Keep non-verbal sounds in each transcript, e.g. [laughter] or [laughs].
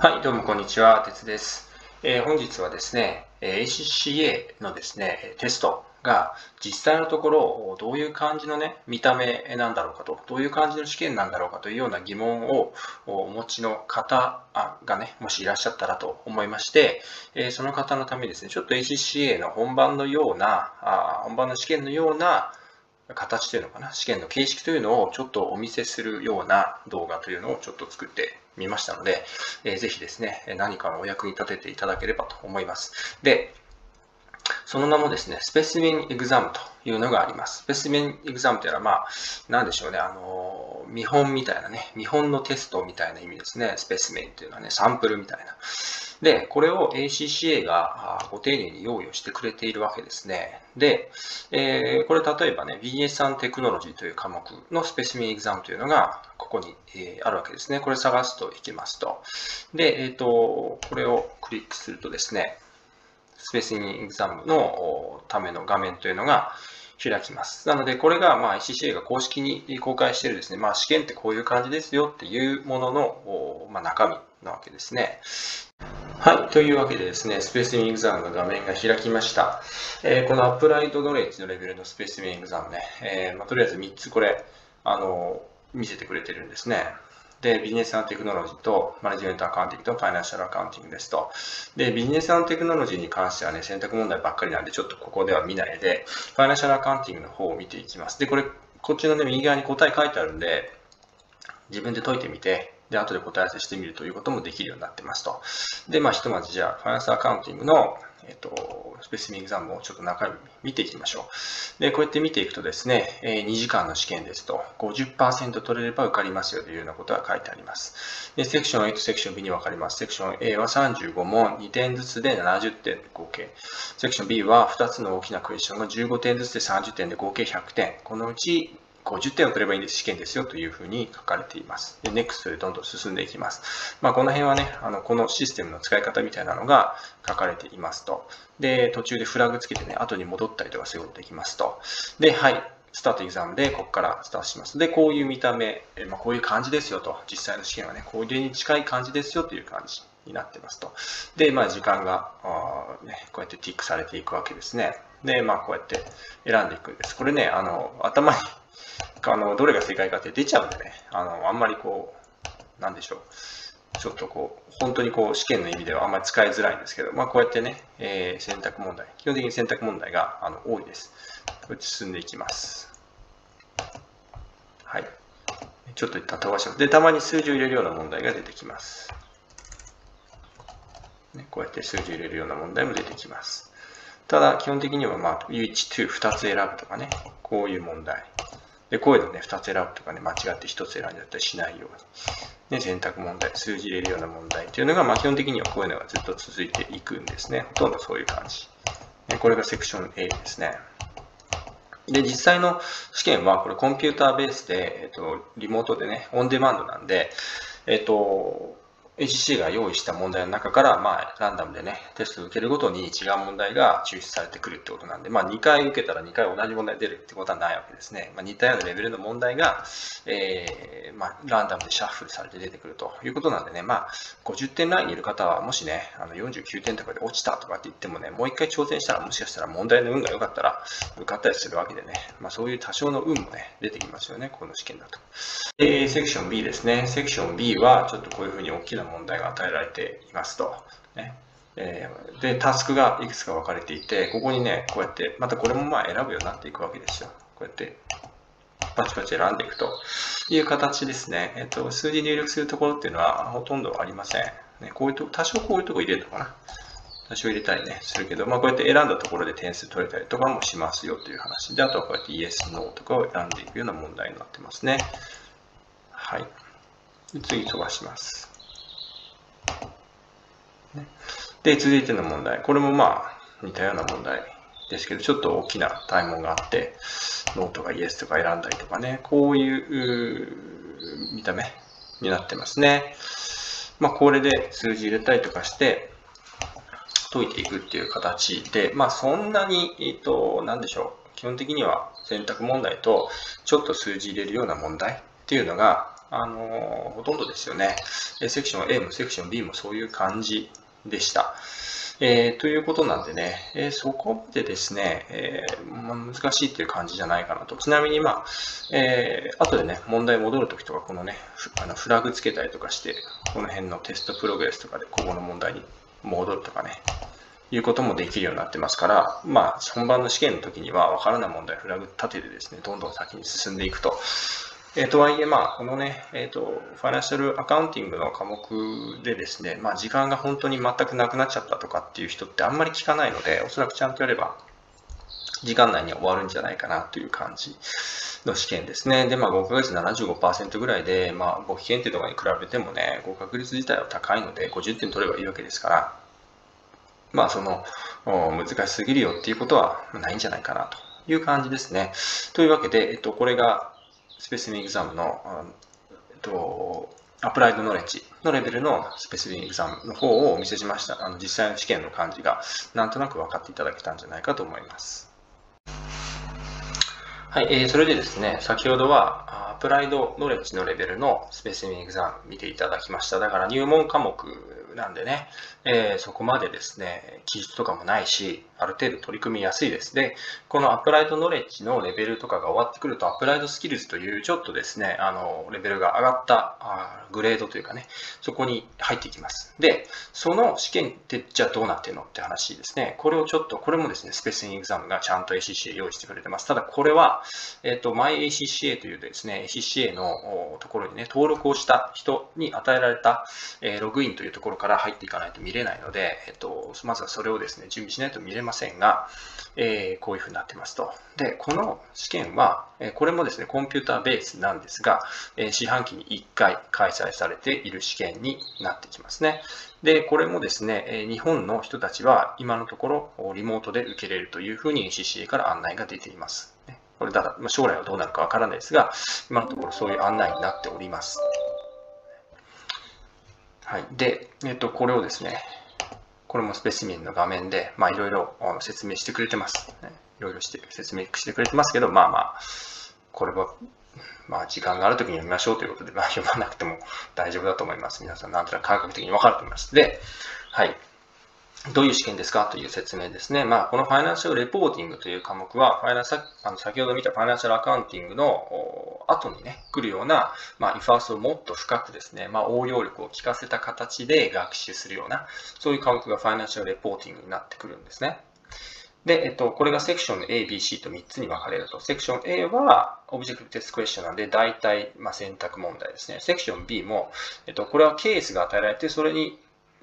はい、どうもこんにちは、鉄です。えー、本日はですね、ACCA のですね、テストが実際のところどういう感じのね、見た目なんだろうかと、どういう感じの試験なんだろうかというような疑問をお持ちの方がね、もしいらっしゃったらと思いまして、えー、その方のためにですね、ちょっと ACCA の本番のような、あ本番の試験のような形というのかな、試験の形式というのをちょっとお見せするような動画というのをちょっと作ってみましたので、えー、ぜひですね、何かのお役に立てていただければと思います。で、その名もですね、スペシメンエグザムというのがあります。スペシメンエグザムというのは、まあ、なんでしょうね、あの、見本みたいなね、見本のテストみたいな意味ですね、スペシメンというのはね、サンプルみたいな。で、これを ACCA がご丁寧に用意をしてくれているわけですね。で、えー、これ例えばね、BS テクノロジーという科目のスペシメンエグザムというのがここに、えー、あるわけですね。これ探すといきますと。で、えっ、ー、と、これをクリックするとですね、スペースメンエグザムのための画面というのが開きます。なので、これがまあ ICCA が公式に公開しているですね、まあ試験ってこういう感じですよっていうものの、まあ、中身なわけですね。はい。というわけでですね、スペースメンエグザムの画面が開きました。えー、このアップライトドレッジのレベルのスペースメンエグザムね、えー、まあ、とりあえず3つこれ、あの、見せてくれてるんですね。で、ビジネステクノロジーとマネジメントアカウンティングとファイナンシャルアカウンティングですと。で、ビジネステクノロジーに関してはね、選択問題ばっかりなんで、ちょっとここでは見ないで、ファイナンシャルアカウンティングの方を見ていきます。で、これ、こっちのね、右側に答え書いてあるんで、自分で解いてみて、で、後で答え合わせしてみるということもできるようになってますと。で、まあ、ひとまずじゃあ、ファイナンスアカウンティングの、えっと、スペシミングザムをちょっと中身見ていきましょう。で、こうやって見ていくとですね、え2時間の試験ですと、50%取れれば受かりますよというようなことが書いてあります。で、セクション A とセクション B に分かります。セクション A は35問、2点ずつで70点合計。セクション B は2つの大きなクエスチョンが15点ずつで30点で合計100点。このうち50点を取ればいいんです、試験ですよというふうに書かれています。で、NEXT でどんどん進んでいきます。まあ、この辺はね、あの、このシステムの使い方みたいなのが書かれていますと。で、途中でフラグつけてね、後に戻ったりとかそういうことできますと。で、はい。スタートエグザムでここからスタートします。で、こういう見た目、えまあ、こういう感じですよと。実際の試験はね、こういうに近い感じですよという感じになってますと。で、まあ、時間があ、ね、こうやってティックされていくわけですね。で、まあ、こうやって選んでいくんです。これね、あの、頭にあの、どれが正解かって出ちゃうんでね、あの、あんまりこう、なんでしょう。ちょっとこう、本当にこう、試験の意味ではあんまり使いづらいんですけど、まあ、こうやってね、えー、選択問題、基本的に選択問題があの多いです。こう進んでいきます。はい。ちょっと一旦飛ばします。で、たまに数字を入れるような問題が出てきます。ね、こうやって数字を入れるような問題も出てきます。ただ、基本的には、まあ、1、2、2つ選ぶとかね、こういう問題。で、こういうのね、2つ選ぶとかね、間違って1つ選んじゃったりしないように。ね、選択問題、数字入れるような問題っていうのが、まあ、基本的にはこういうのがずっと続いていくんですね。ほとんどそういう感じ。ね、これがセクション A ですね。で、実際の試験は、これコンピューターベースで、えっと、リモートでね、オンデマンドなんで、えっと、HC が用意した問題の中から、まあ、ランダムでね、テストを受けるごとに違う問題が抽出されてくるってことなんで、まあ、2回受けたら2回同じ問題出るってことはないわけですね。まあ、似たようなレベルの問題が、えー、まあ、ランダムでシャッフルされて出てくるということなんでね、まあ、50点ラインにいる方は、もしね、あの49点とかで落ちたとかって言ってもね、もう一回挑戦したら、もしかしたら問題の運が良かったら受かったりするわけでね、まあ、そういう多少の運もね、出てきますよね、この試験だと。えー、セクション B ですね。セクション B は、ちょっとこういうふうに大きな問題が与えられていますと。ねえ、で、タスクがいくつか分かれていて、ここにね、こうやって、またこれもまあ選ぶようになっていくわけですよ。こうやって、パチパチ選んでいくという形ですね。えっ、と、数字入力するところっていうのはほとんどありません。ね、こういうと多少こういうとこ入れるのかな。多少入れたりね、するけど、まあ、こうやって選んだところで点数取れたりとかもしますよという話で、あとはこうやって Yes、No とかを選んでいくような問題になってますね。はい。次飛ばします。で、続いての問題。これもまあ、似たような問題ですけど、ちょっと大きな大問があって、ノーとかイエスとか選んだりとかね、こういう見た目になってますね。まあ、これで数字入れたりとかして、解いていくっていう形で、まあ、そんなに、えっと、なんでしょう。基本的には選択問題と、ちょっと数字入れるような問題っていうのがあのほとんどですよね。セクション A もセクション B もそういう感じでした。えー、ということなんでね、えー、そこまでですね、えー、難しいっていう感じじゃないかなと。ちなみに、まあ、えー、後でね、問題戻るときとか、このね、あのフラグつけたりとかして、この辺のテストプログレスとかで、ここの問題に戻るとかね、いうこともできるようになってますから、まあ、本番の試験の時には分からない問題、フラグ立ててですね、どんどん先に進んでいくと。えー、とはいえ、まあ、このね、えっ、ー、と、ファイナンシャルアカウンティングの科目でですね、まあ、時間が本当に全くなくなっちゃったとかっていう人ってあんまり聞かないので、おそらくちゃんとやれば、時間内に終わるんじゃないかなという感じの試験ですね。で、まあ、合格率75%ぐらいで、まあ、簿記検定とかに比べてもね、合格率自体は高いので、50点取ればいいわけですから、まあ、その、難しすぎるよっていうことはないんじゃないかなという感じですね。というわけで、えっと、これがスペシフィックエグザムの、えっと、アプライドノレッジのレベルのスペシフィックエグザムの方をお見せしました。あの実際の試験の感じがなんとなく分かっていただけたんじゃないかと思います。はい、えー、それでですね、先ほどはアプライドノレッジのレベルのスペシフィックエグザム見ていただきました。だから入門科目なんでね、えー、そこまでですね、記述とかもないし、ある程度取り組みやすいです。で、このアプライドノレッジのレベルとかが終わってくると、アプライドスキルズというちょっとですね、あの、レベルが上がったあグレードというかね、そこに入ってきます。で、その試験ってじゃあどうなってるのって話ですね。これをちょっと、これもですね、スペシフィックエグザムがちゃんと ACCA 用意してくれてます。ただこれは、えっ、ー、と、MyACCA というですね、ACCA のところにね、登録をした人に与えられた、えー、ログインというところからから入っていかないと見れないので、えっ、と、まずはそれをですね、準備しないと見れませんが、えー、こういうふうになってますと。で、この試験は、えこれもですね、コンピューターベースなんですが、え四半期に1回開催されている試験になってきますね。で、これもですね、日本の人たちは今のところリモートで受けれるというふうに CCA から案内が出ています。これただ将来はどうなるかわからないですが、今のところそういう案内になっております。はい。で、えっと、これをですね、これもスペシミンの画面で、まあ、いろいろ説明してくれてます。いろいろして説明してくれてますけど、まあまあ、これは、まあ、時間があるときに読みましょうということで、まあ、読まなくても大丈夫だと思います。皆さん、なんとなく感覚的にわかると思います。で、はい。どういう試験ですかという説明ですね。まあ、このファイナンシャルレポーティングという科目は、ファイナンシャあの先ほど見たファイナンシャルアカウンティングの後にね、来るような、まあ、イファースをもっと深くですね、まあ、応用力を効かせた形で学習するような、そういう科目がファイナンシャルレポーティングになってくるんですね。で、えっと、これがセクション A、B、C と3つに分かれると。セクション A は、オブジェクトテストクエスチョンなんで、大体、まあ、選択問題ですね。セクション B も、えっと、これはケースが与えられて、それに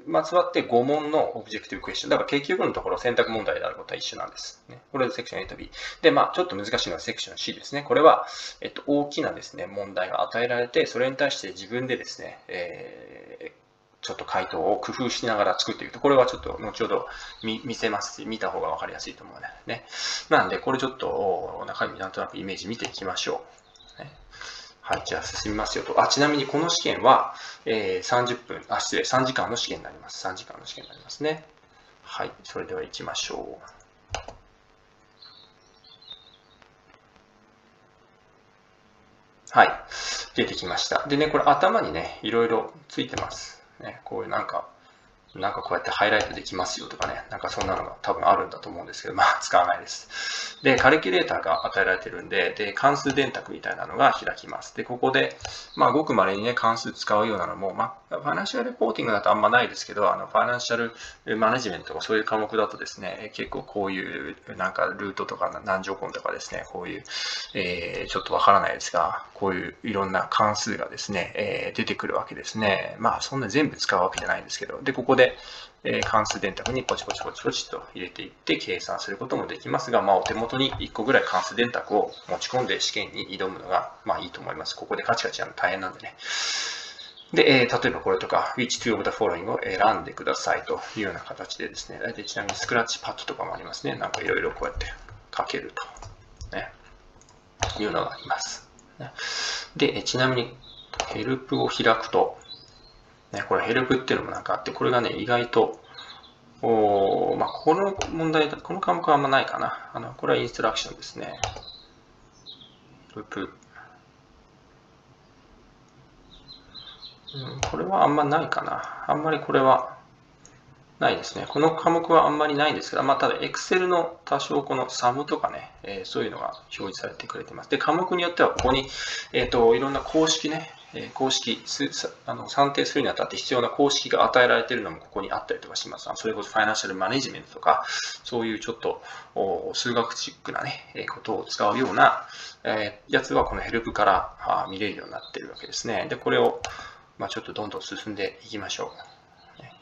まつわって5問の objective question。だから結局のところ選択問題であることは一緒なんです。ね、これでセクション A と B。で、まあちょっと難しいのはセクション C ですね。これは、えっと、大きなですね、問題が与えられて、それに対して自分でですね、えーちょっと回答を工夫しながら作っていくと。これはちょっと後ほど見せますし、見た方がわかりやすいと思うのでね。なんで、これちょっと中身なんとなくイメージ見ていきましょう。はい、じゃあ進みますよと。あ、ちなみにこの試験は、えー、30分、あ、失礼、3時間の試験になります。3時間の試験になりますね。はい、それでは行きましょう。はい、出てきました。でね、これ頭にね、いろいろついてます。ね、こういうなんか、なんかこうやってハイライトできますよとかね、なんかそんなのが多分あるんだと思うんですけど、まあ [laughs] 使わないです。で、カルキュレーターが与えられてるんで、で、関数電卓みたいなのが開きます。で、ここで、まあごく稀にね、関数使うようなのも、まあ、ファイナンシャルレポーティングだとあんまないですけど、あの、ファイナンシャルマネジメントとかそういう科目だとですね、結構こういう、なんかルートとか何乗根とかですね、こういう、えー、ちょっとわからないですが、こういういろんな関数がですね、えー、出てくるわけですね。まあそんな全部使うわけじゃないんですけど、で、ここで、え関数電卓にポチポチポチポチと入れていって計算することもできますが、まあ、お手元に1個ぐらい関数電卓を持ち込んで試験に挑むのが、まあ、いいと思います。ここでカチカチやるの大変なんでね。で、えー、例えばこれとか、which two of the following を選んでくださいというような形でですね、大体ちなみにスクラッチパッドとかもありますね。なんかいろいろこうやって書けると、ね、いうのがあります。で、ちなみにヘルプを開くと、ね、これヘルプっていうのもなんかあって、これがね、意外と、おまあ、この問題、この科目はあんまないかな。あの、これはインストラクションですね。ルプ。うん、これはあんまないかな。あんまりこれはないですね。この科目はあんまりないんですが、まあ、ただ Excel の多少この SUM とかね、えー、そういうのが表示されてくれてます。で、科目によってはここに、えっ、ー、と、いろんな公式ね、公式あの、算定するにあたって必要な公式が与えられているのもここにあったりとかします。それこそファイナンシャルマネジメントとか、そういうちょっと数学チックなね、ことを使うような、えやつはこのヘルプから見れるようになっているわけですね。で、これを、まあ、ちょっとどんどん進んでいきましょ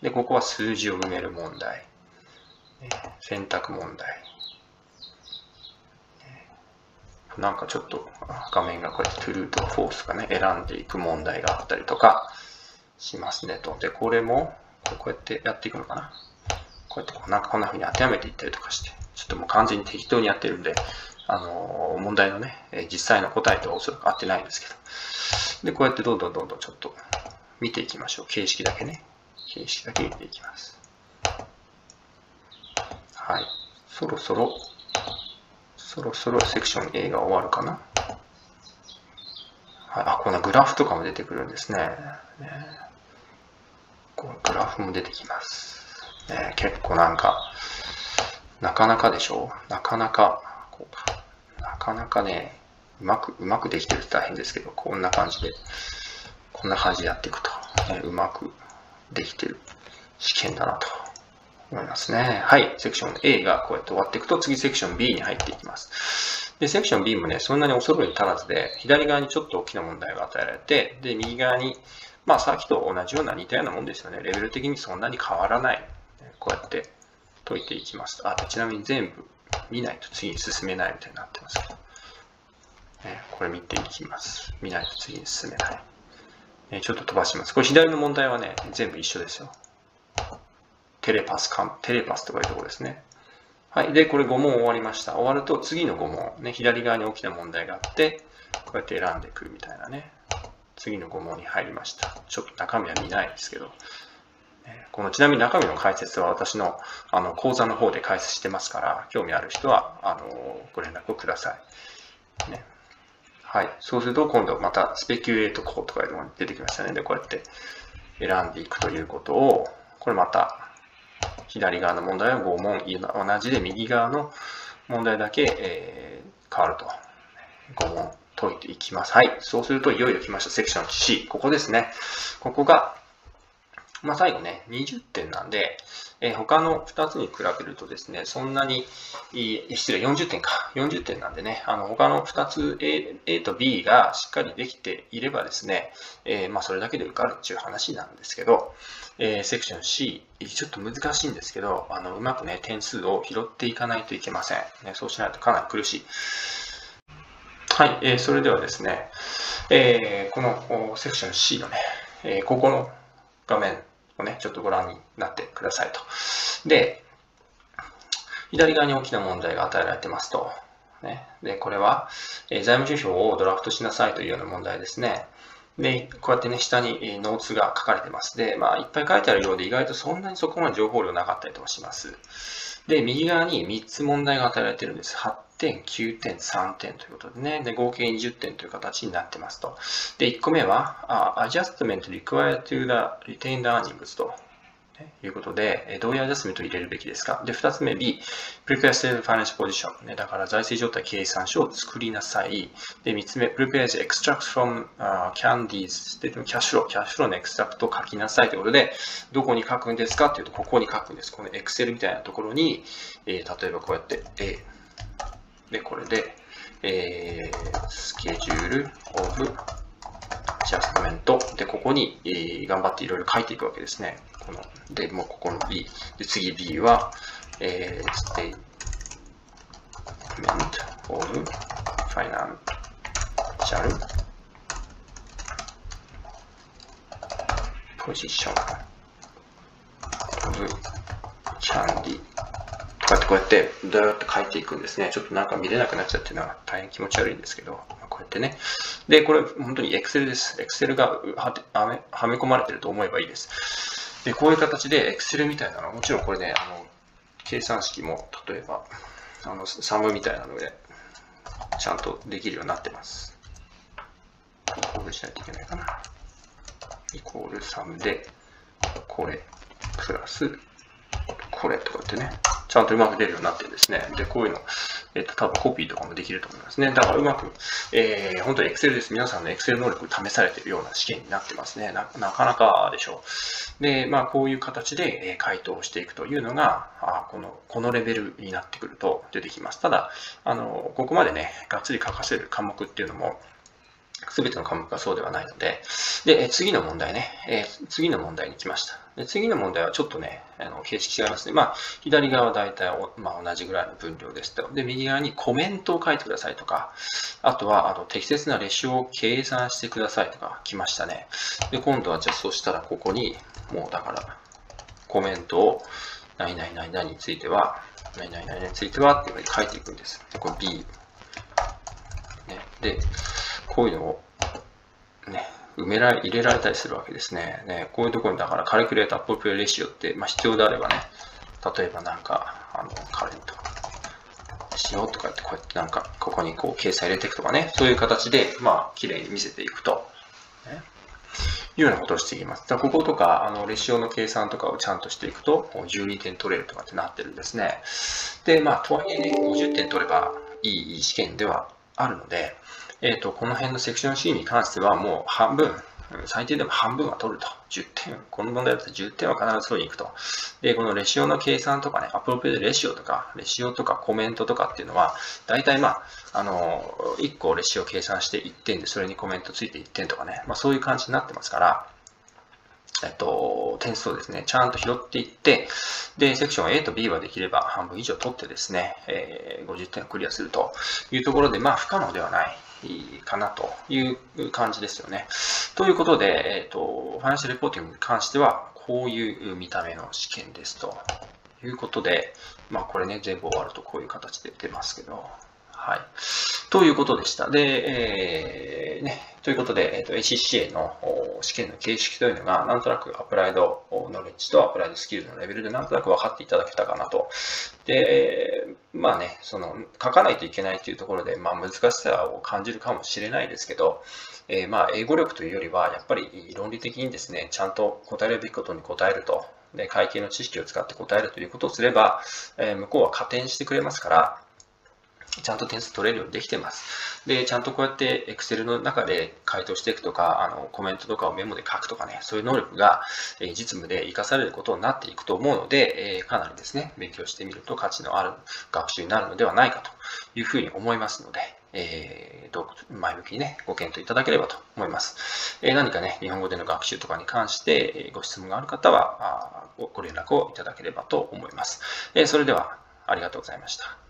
う。で、ここは数字を埋める問題。選択問題。なんかちょっと画面がこうやって true と false かね、選んでいく問題があったりとかしますねと。で、これもこうやってやっていくのかな？こうやってこうなんかこんな風に当てはめていったりとかして、ちょっともう完全に適当にやってるんで、あの、問題のね、実際の答えとはおそらく合ってないんですけど。で、こうやってどんどんどんどんちょっと見ていきましょう。形式だけね。形式だけ見ていきます。はい。そろそろそろそろセクション A が終わるかな。はい、あ、こんなグラフとかも出てくるんですね。ねこうグラフも出てきます。ね、結構なんか、なかなかでしょ？う。なかなか、こうなかなかね、うまく、うまくできてると大変ですけど、こんな感じで、こんな感じでやっていくと、ね、うまくできてる試験だなと思いますね。はい。セクション A がこうやって終わっていくと、次セクション B に入っていきます。で、セクション B もね、そんなに恐るに足らずで、左側にちょっと大きな問題が与えられて、で、右側に、まあ、さっきと同じような似たようなもんですよね。レベル的にそんなに変わらない。こうやって解いていきます。あ、ちなみに全部見ないと次に進めないみたいになってますけど。ね、これ見ていきます。見ないと次に進めない。ね、ちょっと飛ばします。これ左の問題はね、全部一緒ですよ。テレパスか、テレパスとかいうところですね。はい。で、これ5問終わりました。終わると次の5問、ね、左側に大きな問題があって、こうやって選んでくるみたいなね。次の5問に入りました。ちょっと中身は見ないですけど。このちなみに中身の解説は私のあの講座の方で解説してますから、興味ある人はあのご連絡をください。ね、はい。そうすると今度またスペキュレートコーとかいうのが出てきましたね。で、こうやって選んでいくということを、これまた左側の問題は5問同じで、右側の問題だけ、えー、変わると。5問解いていきます。はい。そうすると、いよいよ来ました。セクション C。ここですね。ここが、まあ、最後ね、20点なんで、えー、他の2つに比べるとですね、そんなに、失礼、40点か。40点なんでね、あの他の2つ A, A と B がしっかりできていればですね、えー、まあ、それだけで受かるっていう話なんですけど、えー、セクション C、ちょっと難しいんですけど、あのうまくね、点数を拾っていかないといけません。ね、そうしないとかなり苦しい。はい、えー、それではですね、えー、このセクション C のね、えー、ここの画面ね、ちょっとご覧になってくださいと。で、左側に大きな問題が与えられてますと。ね、で、これは、えー、財務諸表をドラフトしなさいというような問題ですね。で、こうやってね、下にえノーツが書かれてます。で、まあ、いっぱい書いてあるようで、意外とそんなにそこまで情報量なかったりとかします。で、右側に3つ問題が与えられてるんです。8点、9点、3点ということでね。で、合計20点という形になってますと。で、1個目は、adjustment required to the retained earnings と。いうことで、どういう adjustment を入れるべきですか？で、2つ目 B、Prepare Statement of Financial Position、ね。だから財政状態計算書を作りなさい。で、3つ目、Prepare the Extract from、uh, Candies で、キャッシュフロー、キャッシュフローの extract を書きなさいということで、どこに書くんですか？っていうと、ここに書くんです。この Excel みたいなところに、えー、例えばこうやって A、で、これで、えー、 schedule of ジャストメント。で、ここに、えー、頑張っていろいろ書いていくわけですね。この、で、もうここの B。で、次 B は、えー、statement of financial position of candy こうやってこうやってどうやって書いていくんですね。ちょっとなんか見れなくなっちゃってるのは大変気持ち悪いんですけど、こうやってね。で、これ本当に Excel です。Excel がはめ込まれてると思えばいいです。で、こういう形で Excel みたいなのは、もちろんこれね、あの、計算式も、例えば、あの、サムみたいなので、ちゃんとできるようになってます。こうしないといけないかな。イコール3で、これ、プラス、これとかってね、ちゃんとうまく出るようになってですね。で、こういうの、えっと、多分コピーとかもできると思いますね。だからうまく、えー、本当に Excel です。皆さんの Excel 能力試されているような試験になってますね。ななかなかでしょう。で、まあ、こういう形で、回答していくというのが、あこの、このレベルになってくると出てきます。ただ、あの、ここまでね、がっつり書かせる科目っていうのも、すべての科目がそうではないので、で、次の問題ね、え、次の問題に来ました。で次の問題はちょっとね、あの形式違いますね。まあ、左側は大体まあ、同じぐらいの分量ですと。で、右側にコメントを書いてくださいとか、あとはあの適切なレシオを計算してくださいとか来ましたね。で、今度はじゃあそしたらここに、もうだから、コメントを、何々何々については、何々何々についてはっていうふうに書いていくんです。で、これ B。ね、で、こういうのを、ね、埋められ、入れられたりするわけですね。ねこういうところに、だからカリキュレーターポプレレシオって、まあ、必要であればね、例えばなんか、あの、カレントしようとかって、こうやってなんか、ここにこう、掲載入れていくとかね、そういう形で、まあ、綺麗に見せていくと。ねいうようなことをしていきます。だこことか、あの、レシオの計算とかをちゃんとしていくと、12点取れるとかってなってるんですね。で、まあ、とはいえね、50点取ればいい試験ではあるので、えっ、ー、と、この辺のセクション C に関してはもう半分、最低でも半分は取ると。10点。この問題だと10点は必ず取りに行くと。で、このレシオの計算とかね、アプロペでレシオとか、レシオとかコメントとかっていうのは、大体まあ、あの、1個レシオ計算して1点で、それにコメントついて1点とかね、まあそういう感じになってますから、えっと、点数をですね、ちゃんと拾っていって、で、セクション A と B はできれば半分以上取ってですね、えー、50点クリアするというところで、まあ不可能ではないかなという感じですよね。ということで、えっ、ー、と、ファイナンシャルレポーティングに関しては、こういう見た目の試験ですということで、まあこれね、全部終わるとこういう形で出ますけど、はい。ということでした。で、えー、ね、ということで、えーと、ACCA の試験の形式というのが、なんとなくアプライドノレッジとアプライドスキルのレベルでなんとなく分かっていただけたかなと。で、まあね、その、書かないといけないというところで、まあ難しさを感じるかもしれないですけど、えー、まあ英語力というよりは、やっぱり論理的にですね、ちゃんと答えるべきことに答えると。で、会計の知識を使って答えるということをすれば、えー、向こうは加点してくれますから、ちゃんと点数取れるようにできてます。で、ちゃんとこうやって Excel の中で回答していくとか、あの、コメントとかをメモで書くとかね、そういう能力が、え実務で活かされることになっていくと思うので、えかなりですね、勉強してみると価値のある学習になるのではないかというふうに思いますので、えー、どう前向きにね、ご検討いただければと思います。えー、何かね、日本語での学習とかに関してご質問がある方は、ご連絡をいただければと思います。えー、それでは、ありがとうございました。